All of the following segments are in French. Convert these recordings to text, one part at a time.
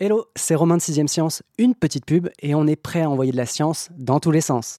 Hello, c'est Romain de 6ème Science, une petite pub et on est prêt à envoyer de la science dans tous les sens.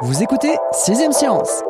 Vous écoutez 6ème Science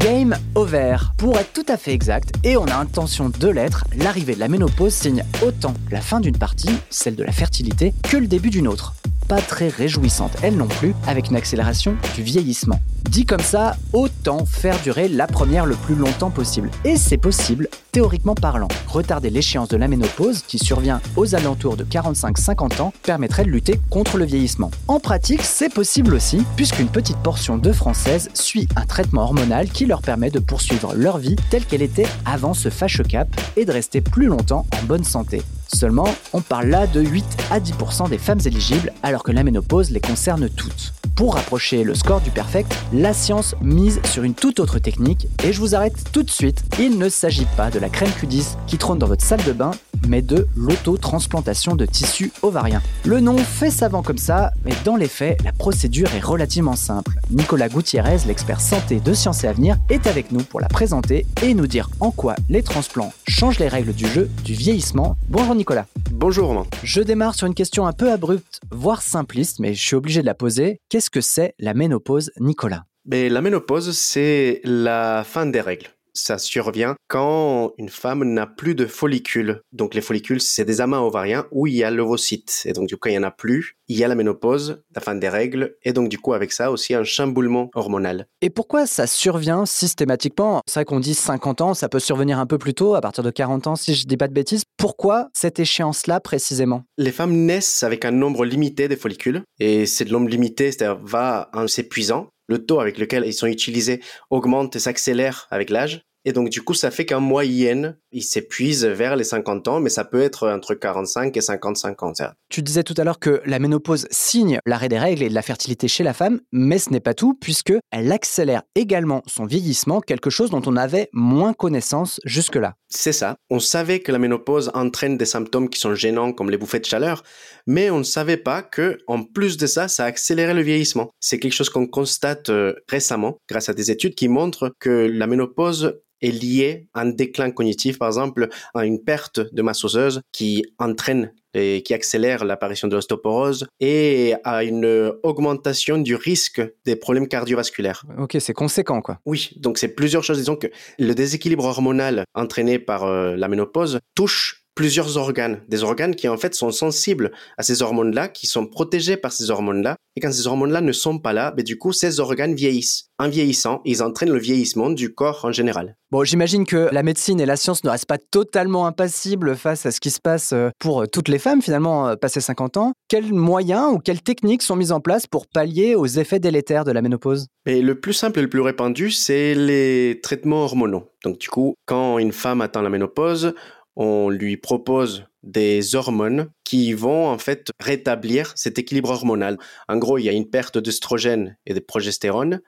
Game over. Pour être tout à fait exact, et on a intention de l'être, l'arrivée de la ménopause signe autant la fin d'une partie, celle de la fertilité, que le début d'une autre très réjouissante, elle non plus, avec une accélération du vieillissement. Dit comme ça, autant faire durer la première le plus longtemps possible. Et c'est possible, théoriquement parlant. Retarder l'échéance de la ménopause, qui survient aux alentours de 45-50 ans, permettrait de lutter contre le vieillissement. En pratique, c'est possible aussi, puisqu'une petite portion de Françaises suit un traitement hormonal qui leur permet de poursuivre leur vie telle qu'elle était avant ce fâcheux cap et de rester plus longtemps en bonne santé. Seulement, on parle là de 8 à 10% des femmes éligibles, alors que la ménopause les concerne toutes. Pour rapprocher le score du perfect, la science mise sur une toute autre technique, et je vous arrête tout de suite, il ne s'agit pas de la crème Q10 qui trône dans votre salle de bain, mais de l'autotransplantation de tissus ovariens. Le nom fait savant comme ça, mais dans les faits, la procédure est relativement simple. Nicolas Gutiérrez, l'expert santé de Sciences et Avenir, est avec nous pour la présenter et nous dire en quoi les transplants changent les règles du jeu du vieillissement. Bonjour Nicolas. Bonjour Romain. Je démarre sur une question un peu abrupte, voire simpliste, mais je suis obligé de la poser. Qu'est-ce que c'est la ménopause, Nicolas? Mais La ménopause, c'est la fin des règles ça survient quand une femme n'a plus de follicules. Donc les follicules, c'est des amas ovariens où il y a l'ovocyte. Et donc du coup, il n'y en a plus. Il y a la ménopause, la fin des règles, et donc du coup, avec ça aussi un chamboulement hormonal. Et pourquoi ça survient systématiquement? C'est vrai qu'on dit 50 ans, ça peut survenir un peu plus tôt, à partir de 40 ans, si je dis pas de bêtises. Pourquoi cette échéance-là précisément? Les femmes naissent avec un nombre limité de follicules, et c'est nombre limité, c'est-à-dire va en s'épuisant le taux avec lequel ils sont utilisés augmente et s'accélère avec l'âge. Et donc, du coup, ça fait qu'en moyenne, il s'épuise vers les 50 ans, mais ça peut être entre 45 et 55 ans. Tu disais tout à l'heure que la ménopause signe l'arrêt des règles et de la fertilité chez la femme, mais ce n'est pas tout, puisque elle accélère également son vieillissement, quelque chose dont on avait moins connaissance jusque-là. C'est ça. On savait que la ménopause entraîne des symptômes qui sont gênants, comme les bouffées de chaleur, mais on ne savait pas que, en plus de ça, ça accélérait le vieillissement. C'est quelque chose qu'on constate euh, récemment, grâce à des études qui montrent que la ménopause est lié à un déclin cognitif, par exemple, à une perte de masse osseuse qui entraîne et qui accélère l'apparition de l'ostéoporose et à une augmentation du risque des problèmes cardiovasculaires. Ok, c'est conséquent quoi. Oui, donc c'est plusieurs choses. Disons que le déséquilibre hormonal entraîné par euh, la ménopause touche plusieurs organes, des organes qui en fait sont sensibles à ces hormones-là, qui sont protégés par ces hormones-là. Et quand ces hormones-là ne sont pas là, ben, du coup, ces organes vieillissent. En vieillissant, ils entraînent le vieillissement du corps en général. Bon, j'imagine que la médecine et la science ne restent pas totalement impassibles face à ce qui se passe euh, pour euh, toutes les femmes, finalement, euh, passées 50 ans. Quels moyens ou quelles techniques sont mises en place pour pallier aux effets délétères de la ménopause? Et Le plus simple et le plus répandu, c'est les traitements hormonaux. Donc, du coup, quand une femme atteint la ménopause, on lui propose des hormones qui vont en fait rétablir cet équilibre hormonal. En gros, il y a une perte d'œstrogène et de progestérone.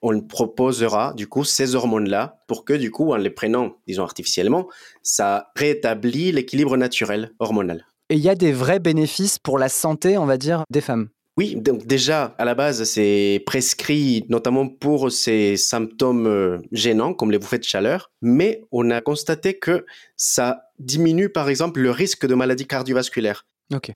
On proposera du coup ces hormones-là pour que du coup, en les prenant, disons artificiellement, ça rétablit l'équilibre naturel hormonal. Et il y a des vrais bénéfices pour la santé, on va dire, des femmes? Oui, donc déjà, à la base, c'est prescrit notamment pour ces symptômes euh, gênants comme les bouffées de chaleur, mais on a constaté que ça diminue par exemple le risque de maladies cardiovasculaires.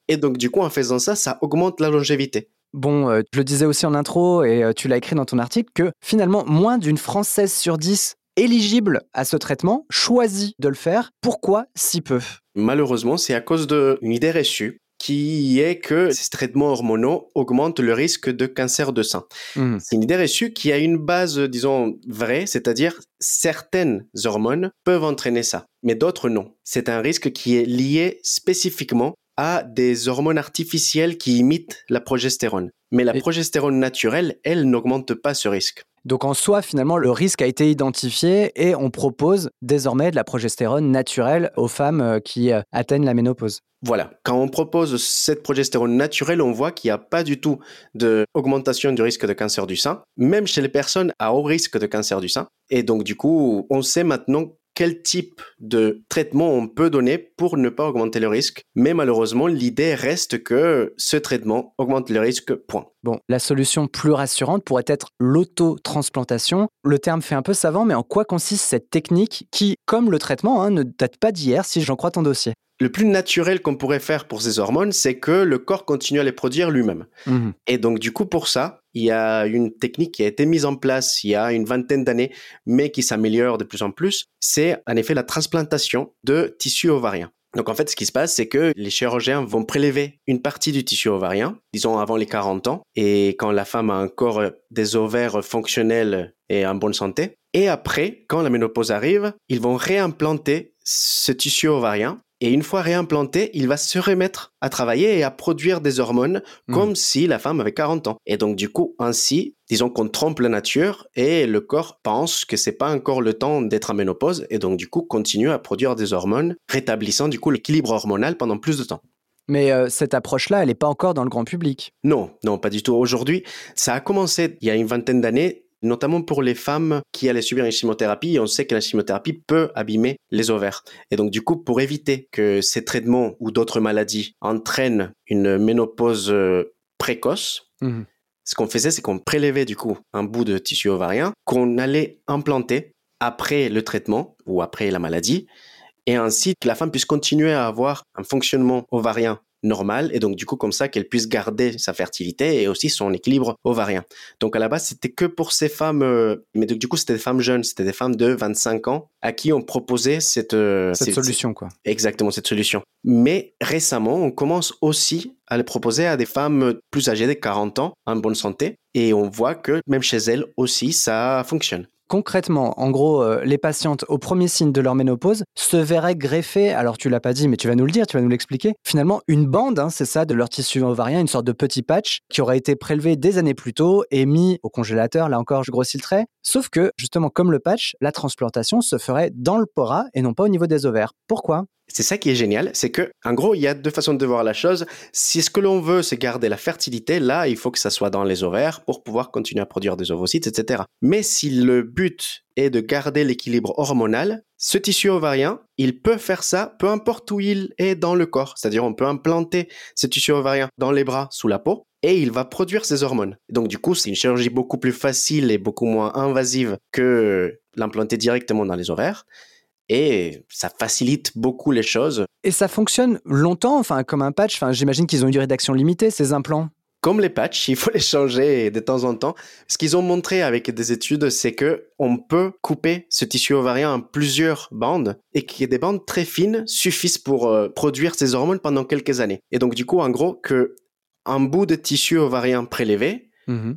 Et donc du coup, en faisant ça, ça augmente la longévité. Bon, euh, je le disais aussi en intro et euh, tu l'as écrit dans ton article que finalement, moins d'une Française sur dix éligible à ce traitement choisit de le faire. Pourquoi si peu? Malheureusement, c'est à cause d'une idée reçue qui est que ces traitements hormonaux augmentent le risque de cancer de sein. Mmh. C'est une idée reçue qui a une base, disons, vraie, c'est-à-dire certaines hormones peuvent entraîner ça, mais d'autres non. C'est un risque qui est lié spécifiquement à des hormones artificielles qui imitent la progestérone. Mais la progestérone naturelle, elle, n'augmente pas ce risque. Donc en soi, finalement, le risque a été identifié et on propose désormais de la progestérone naturelle aux femmes euh, qui euh, atteignent la ménopause. Voilà, quand on propose cette progestérone naturelle, on voit qu'il n'y a pas du tout d'augmentation du risque de cancer du sein, même chez les personnes à haut risque de cancer du sein. Et donc du coup, on sait maintenant quel type de traitement on peut donner pour ne pas augmenter le risque. Mais malheureusement, l'idée reste que ce traitement augmente le risque, point. Bon, la solution plus rassurante pourrait être l'autotransplantation. Le terme fait un peu savant, mais en quoi consiste cette technique qui, comme le traitement, hein, ne date pas d'hier si j'en crois ton dossier? Le plus naturel qu'on pourrait faire pour ces hormones, c'est que le corps continue à les produire lui-même. Mmh. Et donc, du coup, pour ça, il y a une technique qui a été mise en place il y a une vingtaine d'années, mais qui s'améliore de plus en plus. C'est en effet la transplantation de tissu ovarien. Donc en fait, ce qui se passe, c'est que les chirurgiens vont prélever une partie du tissu ovarien, disons avant les 40 ans, et quand la femme a encore des ovaires fonctionnels et en bonne santé. Et après, quand la ménopause arrive, ils vont réimplanter ce tissu ovarien et une fois réimplanté, il va se remettre à travailler et à produire des hormones hmm. comme si la femme avait 40 ans. Et donc, du coup, ainsi, disons qu'on trompe la nature et le corps pense que c'est pas encore le temps d'être en ménopause et donc, du coup, continue à produire des hormones, rétablissant, du coup, l'équilibre hormonal pendant plus de temps. Mais euh, cette approche-là, elle n'est pas encore dans le grand public. Non, non, pas du tout. Aujourd'hui, ça a commencé il y a une vingtaine d'années notamment pour les femmes qui allaient subir une chimiothérapie. On sait que la chimiothérapie peut abîmer les ovaires. Et donc, du coup, pour éviter que ces traitements ou d'autres maladies entraînent une ménopause euh, précoce, mmh. ce qu'on faisait, c'est qu'on prélevait du coup un bout de tissu ovarien qu'on allait implanter après le traitement ou après la maladie, et ainsi que la femme puisse continuer à avoir un fonctionnement ovarien normal et donc du coup comme ça qu'elle puisse garder sa fertilité et aussi son équilibre ovarien. Donc à la base c'était que pour ces femmes, euh, mais du coup c'était des femmes jeunes, c'était des femmes de 25 ans à qui on proposait cette, euh, cette solution quoi. Exactement cette solution. Mais récemment on commence aussi à le proposer à des femmes plus âgées de 40 ans en bonne santé et on voit que même chez elles aussi ça fonctionne. Concrètement, en gros, euh, les patientes au premier signe de leur ménopause se verraient greffer, alors tu l'as pas dit, mais tu vas nous le dire, tu vas nous l'expliquer, finalement une bande, hein, c'est ça, de leur tissu ovarien, une sorte de petit patch qui aurait été prélevé des années plus tôt et mis au congélateur, là encore je grossis le trait, sauf que justement comme le patch, la transplantation se ferait dans le pora et non pas au niveau des ovaires. Pourquoi? C'est ça qui est génial, c'est que, en gros, il y a deux façons de voir la chose. Si ce que l'on veut, c'est garder la fertilité, là, il faut que ça soit dans les ovaires pour pouvoir continuer à produire des ovocytes, etc. Mais si le but est de garder l'équilibre hormonal, ce tissu ovarien, il peut faire ça peu importe où il est dans le corps. C'est-à-dire, on peut implanter ce tissu ovarien dans les bras, sous la peau, et il va produire ses hormones. Donc du coup, c'est une chirurgie beaucoup plus facile et beaucoup moins invasive que l'implanter directement dans les ovaires et ça facilite beaucoup les choses. Et ça fonctionne longtemps, enfin comme un patch. Enfin, j'imagine qu'ils ont une durée d'action limitée ces implants. Comme les patchs, il faut les changer de temps en temps. Ce qu'ils ont montré avec des études, c'est que on peut couper ce tissu ovarien en plusieurs bandes et que des bandes très fines suffisent pour euh, produire ces hormones pendant quelques années. Et donc du coup, en gros, que un bout de tissu ovarien prélevé mmh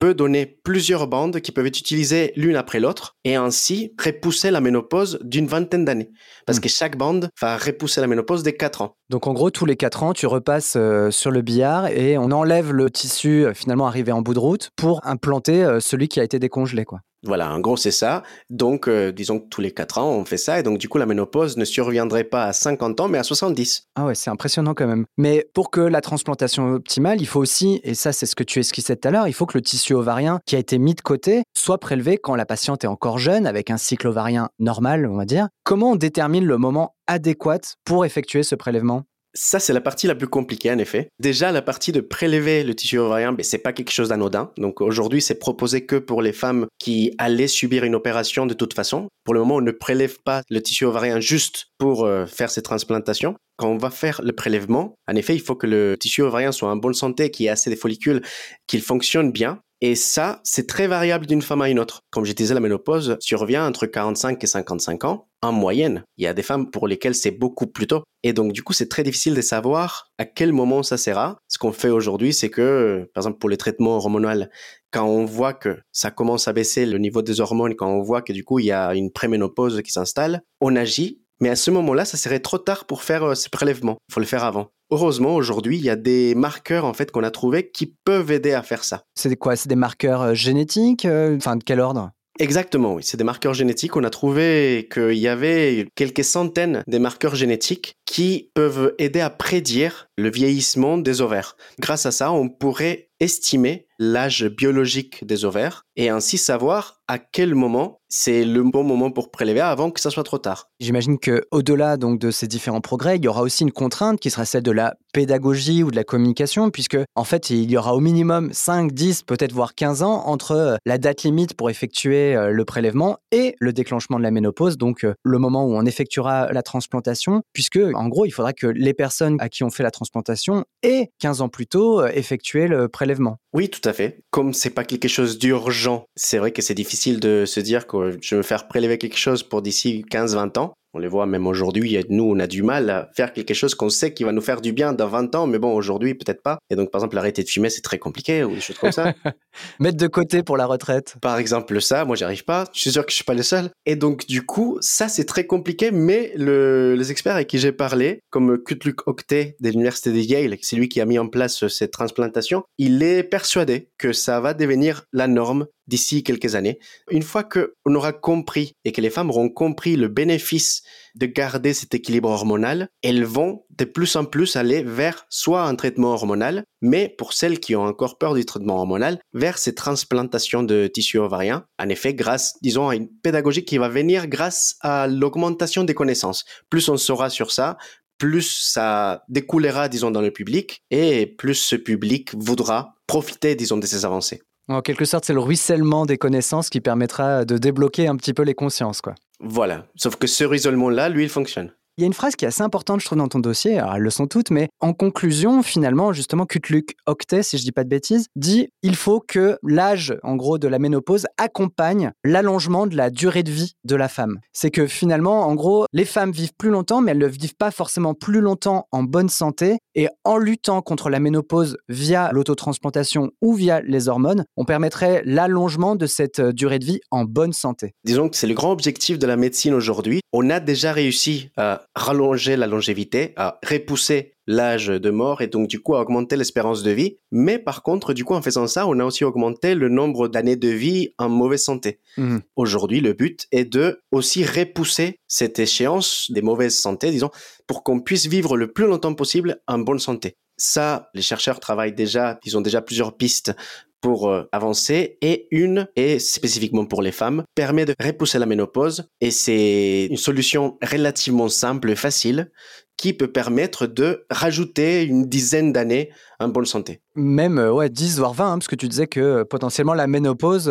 peut donner plusieurs bandes qui peuvent être utilisées l'une après l'autre et ainsi repousser la ménopause d'une vingtaine d'années. Parce hmm. que chaque bande va repousser la ménopause des 4 ans. Donc en gros, tous les 4 ans, tu repasses euh, sur le billard et on enlève le tissu euh, finalement arrivé en bout de route pour implanter euh, celui qui a été décongelé. quoi. Voilà, en gros, c'est ça. Donc, euh, disons que tous les 4 ans, on fait ça. Et donc, du coup, la ménopause ne surviendrait pas à 50 ans, mais à 70. Ah ouais, c'est impressionnant quand même. Mais pour que la transplantation optimale, il faut aussi, et ça, c'est ce que tu esquissais tout à l'heure, il faut que le tissu ovarien qui a été mis de côté soit prélevé quand la patiente est encore jeune, avec un cycle ovarien normal, on va dire. Comment on détermine le moment adéquat pour effectuer ce prélèvement? Ça, c'est la partie la plus compliquée, en effet. Déjà, la partie de prélever le tissu ovarien, ben, c'est pas quelque chose d'anodin. Donc, aujourd'hui, c'est proposé que pour les femmes qui allaient subir une opération de toute façon. Pour le moment, on ne prélève pas le tissu ovarien juste pour euh, faire ces transplantations. Quand on va faire le prélèvement, en effet, il faut que le tissu ovarien soit en bonne santé, qu'il y ait assez de follicules, qu'il fonctionne bien. Et ça, c'est très variable d'une femme à une autre. Comme je disais, la ménopause survient entre 45 et 55 ans en moyenne. Il y a des femmes pour lesquelles c'est beaucoup plus tôt. Et donc, du coup, c'est très difficile de savoir à quel moment ça sera. Ce qu'on fait aujourd'hui, c'est que, par exemple, pour les traitements hormonaux, quand on voit que ça commence à baisser le niveau des hormones, quand on voit que du coup, il y a une préménopause qui s'installe, on agit. Mais à ce moment-là, ça serait trop tard pour faire euh, ce prélèvement. Il faut le faire avant. Heureusement, aujourd'hui, il y a des marqueurs en fait qu'on a trouvés qui peuvent aider à faire ça. C'est quoi? C'est des marqueurs euh, génétiques euh, Enfin, de quel ordre? Exactement, oui. C'est des marqueurs génétiques. On a trouvé qu'il y avait quelques centaines de marqueurs génétiques qui peuvent aider à prédire le vieillissement des ovaires. Grâce à ça, on pourrait estimer l'âge biologique des ovaires et ainsi savoir à quel moment c'est le bon moment pour prélever avant que ça soit trop tard. J'imagine que au-delà donc de ces différents progrès, il y aura aussi une contrainte qui sera celle de la pédagogie ou de la communication puisque en fait, il y aura au minimum 5, 10, peut-être voire 15 ans entre euh, la date limite pour effectuer euh, le prélèvement et le déclenchement de la ménopause, donc euh, le moment où on effectuera la transplantation puisque en gros, il faudra que les personnes à qui on fait la transplantation aient 15 ans plus tôt effectué le prélèvement. Oui, tout à fait. Comme c'est pas quelque chose d'urgent, c'est vrai que c'est difficile de se dire que je vais me faire prélever quelque chose pour d'ici 15-20 ans. On les voit même aujourd'hui, nous, on a du mal à faire quelque chose qu'on sait qui va nous faire du bien dans 20 ans, mais bon, aujourd'hui, peut-être pas. Et donc, par exemple, arrêter de fumer, c'est très compliqué ou des choses comme ça. Mettre de côté pour la retraite. Par exemple, ça, moi, j'y arrive pas. Je suis sûr que je suis pas le seul. Et donc, du coup, ça, c'est très compliqué, mais les experts avec qui j'ai parlé, comme Kutluk Octet de l'université de Yale, c'est lui qui a mis en place cette transplantation, il est persuadé que ça va devenir la norme d'ici quelques années. Une fois qu'on aura compris et que les femmes auront compris le bénéfice de garder cet équilibre hormonal, elles vont de plus en plus aller vers soit un traitement hormonal, mais pour celles qui ont encore peur du traitement hormonal, vers ces transplantations de tissus ovariens. En effet, grâce, disons, à une pédagogie qui va venir grâce à l'augmentation des connaissances. Plus on saura sur ça, plus ça découlera, disons, dans le public, et plus ce public voudra profiter, disons, de ces avancées. En quelque sorte, c'est le ruissellement des connaissances qui permettra de débloquer un petit peu les consciences, quoi. Voilà. Sauf que ce ruissellement-là, lui, il fonctionne. Il y a une phrase qui est assez importante, je trouve, dans ton dossier. Alors, elles le sont toutes, mais en conclusion, finalement, justement, Kutluk Octet, si je dis pas de bêtises, dit il faut que l'âge, en gros, de la ménopause accompagne l'allongement de la durée de vie de la femme. C'est que finalement, en gros, les femmes vivent plus longtemps, mais elles ne vivent pas forcément plus longtemps en bonne santé. Et en luttant contre la ménopause via l'autotransplantation ou via les hormones, on permettrait l'allongement de cette euh, durée de vie en bonne santé. Disons que c'est le grand objectif de la médecine aujourd'hui. On a déjà réussi à rallonger la longévité, à repousser l'âge de mort et donc du coup à augmenter l'espérance de vie. Mais par contre, du coup, en faisant ça, on a aussi augmenté le nombre d'années de vie en mauvaise santé. Mmh. Aujourd'hui, le but est de aussi repousser cette échéance des mauvaises santé, disons, pour qu'on puisse vivre le plus longtemps possible en bonne santé. Ça, les chercheurs travaillent déjà, ils ont déjà plusieurs pistes pour euh, avancer et une, et spécifiquement pour les femmes, permet de repousser la ménopause et c'est une solution relativement simple et facile qui peut permettre de rajouter une dizaine d'années en bonne santé. Même euh, ouais, 10 voire 20, hein, parce que tu disais que euh, potentiellement la ménopause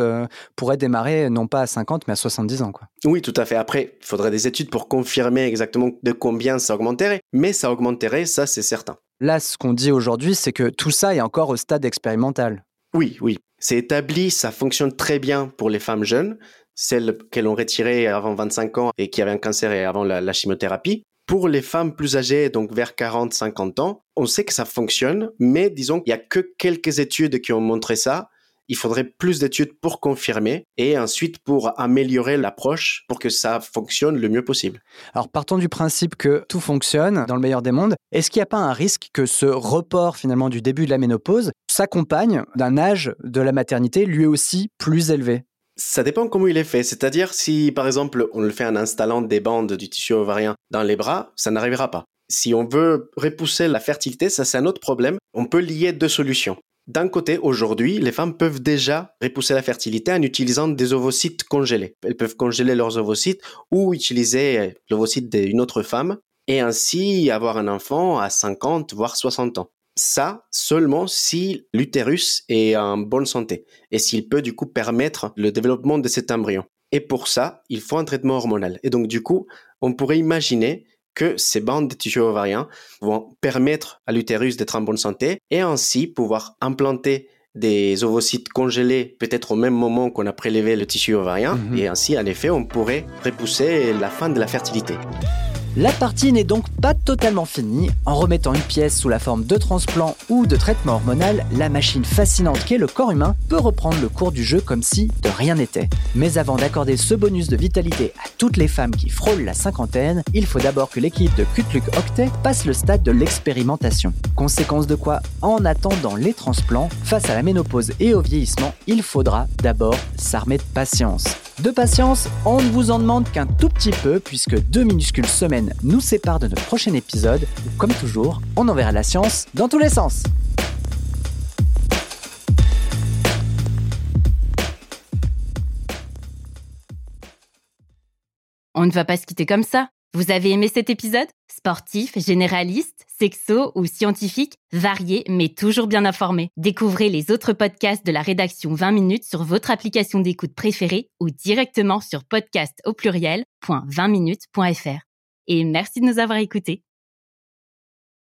pourrait démarrer non pas à 50 mais à 70 ans. Quoi. Oui, tout à fait. Après, il faudrait des études pour confirmer exactement de combien ça augmenterait, mais ça augmenterait, ça c'est certain. Là, ce qu'on dit aujourd'hui, c'est que tout ça est encore au stade expérimental. Oui, oui. C'est établi, ça fonctionne très bien pour les femmes jeunes, celles qu'elles ont retirées avant 25 ans et qui avaient un cancer et avant la, chimiothérapie. Pour les femmes plus âgées, donc vers 40-50 ans, on sait que ça fonctionne, mais disons qu'il n'y a que quelques études qui ont montré ça il faudrait plus d'études pour confirmer et ensuite pour améliorer l'approche pour que ça fonctionne le mieux possible. Alors partons du principe que tout fonctionne dans le meilleur des mondes. Est-ce qu'il n'y a pas un risque que ce report finalement du début de la ménopause s'accompagne d'un âge de la maternité lui aussi plus élevé? Ça dépend comment il est fait. C'est-à-dire si, par exemple, on le fait en installant des bandes du tissu ovarien dans les bras, ça n'arrivera pas. Si on veut repousser la fertilité, ça c'est un autre problème. On peut lier deux solutions. D'un côté, aujourd'hui, les femmes peuvent déjà repousser la fertilité en utilisant des ovocytes congelés. Elles peuvent congeler leurs ovocytes ou utiliser l'ovocyte d'une autre femme et ainsi avoir un enfant à 50 voire 60 ans. Ça seulement si l'utérus est en bonne santé et s'il peut du coup permettre le développement de cet embryon. Et pour ça, il faut un traitement hormonal. Et donc du coup, on pourrait imaginer que ces bandes de tissus ovariens vont permettre à l'utérus d'être en bonne santé et ainsi pouvoir implanter des ovocytes congelés peut-être au même moment qu'on a prélevé le tissu ovarien mhm. et ainsi en effet on pourrait repousser la fin de la fertilité. La partie n'est donc pas totalement finie. En remettant une pièce sous la forme de transplant ou de traitement hormonal, la machine fascinante qu'est le corps humain peut reprendre le cours du jeu comme si de rien n'était. Mais avant d'accorder ce bonus de vitalité à toutes les femmes qui frôlent la cinquantaine, il faut d'abord que l'équipe de Kutluk Octet passe le stade de l'expérimentation. Conséquence de quoi, en attendant les transplants, face à la ménopause et au vieillissement, il faudra d'abord s'armer de patience. De patience, on ne vous en demande qu'un tout petit peu puisque deux minuscules semaines nous séparent de notre prochain épisode où, comme toujours, on enverra la science dans tous les sens. On ne va pas se quitter comme ça. Vous avez aimé cet épisode? Sportif, généraliste, sexo ou scientifique, varié mais toujours bien informé. Découvrez les autres podcasts de la rédaction 20 minutes sur votre application d'écoute préférée ou directement sur podcast au pluriel.20minutes.fr. Et merci de nous avoir écoutés.